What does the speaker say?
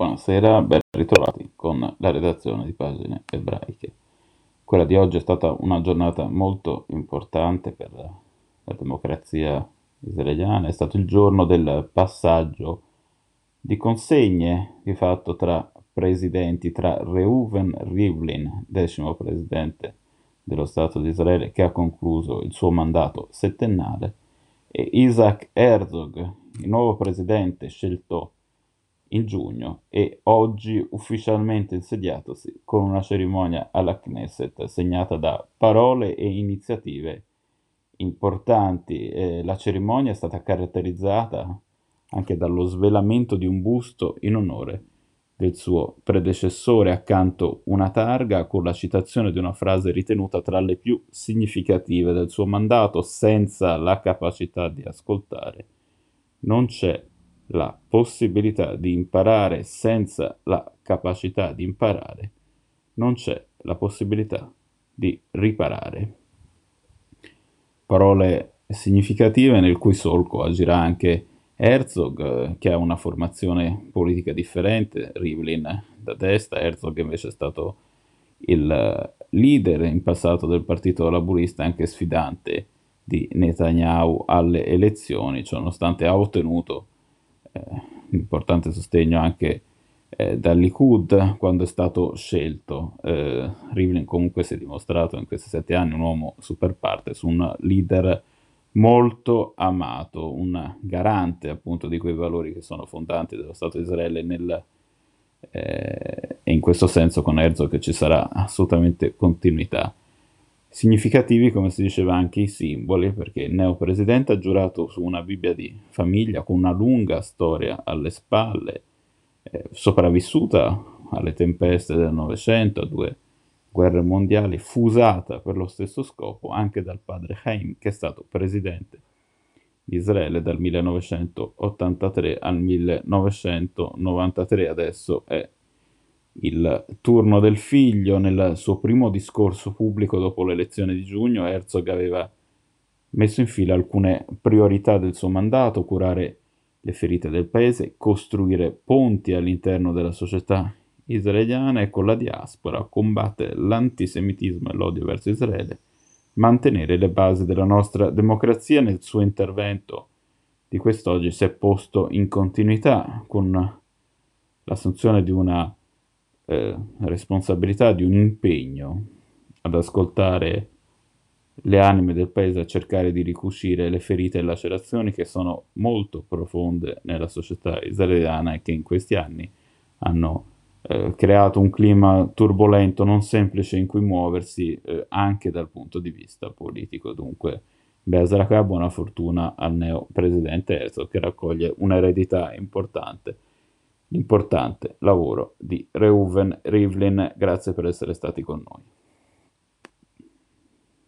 Buonasera, ben ritrovati con la redazione di Pagine Ebraiche. Quella di oggi è stata una giornata molto importante per la democrazia israeliana, è stato il giorno del passaggio di consegne di fatto tra presidenti, tra Reuven Rivlin, decimo presidente dello Stato di Israele, che ha concluso il suo mandato settennale, e Isaac Herzog, il nuovo presidente scelto in giugno e oggi ufficialmente insediatosi con una cerimonia alla Knesset segnata da parole e iniziative importanti. Eh, la cerimonia è stata caratterizzata anche dallo svelamento di un busto in onore del suo predecessore accanto una targa con la citazione di una frase ritenuta tra le più significative del suo mandato senza la capacità di ascoltare. Non c'è la possibilità di imparare senza la capacità di imparare, non c'è la possibilità di riparare. Parole significative nel cui solco agirà anche Herzog, che ha una formazione politica differente, Rivlin da destra, Herzog invece è stato il leader in passato del partito laburista, anche sfidante di Netanyahu alle elezioni, ciononostante ha ottenuto importante sostegno anche eh, dal Likud quando è stato scelto. Eh, Rivlin comunque si è dimostrato in questi sette anni un uomo super partes, un leader molto amato, un garante appunto di quei valori che sono fondanti dello Stato di Israele nel, eh, e in questo senso con Herzog ci sarà assolutamente continuità. Significativi, come si diceva, anche i simboli, perché il neopresidente ha giurato su una Bibbia di famiglia con una lunga storia alle spalle, eh, sopravvissuta alle tempeste del Novecento, a due guerre mondiali, fusata per lo stesso scopo anche dal padre Chaim, che è stato presidente di Israele dal 1983 al 1993, adesso è il turno del figlio nel suo primo discorso pubblico dopo l'elezione di giugno, Herzog aveva messo in fila alcune priorità del suo mandato, curare le ferite del paese, costruire ponti all'interno della società israeliana e con la diaspora, combattere l'antisemitismo e l'odio verso Israele, mantenere le basi della nostra democrazia. Nel suo intervento di quest'oggi si è posto in continuità con l'assunzione di una eh, responsabilità, di un impegno ad ascoltare le anime del paese, a cercare di ricucire le ferite e lacerazioni che sono molto profonde nella società israeliana e che in questi anni hanno eh, creato un clima turbolento, non semplice in cui muoversi eh, anche dal punto di vista politico. Dunque, Bezraka, buona fortuna al neo presidente Herzog che raccoglie un'eredità importante l'importante lavoro di Reuven Rivlin. Grazie per essere stati con noi.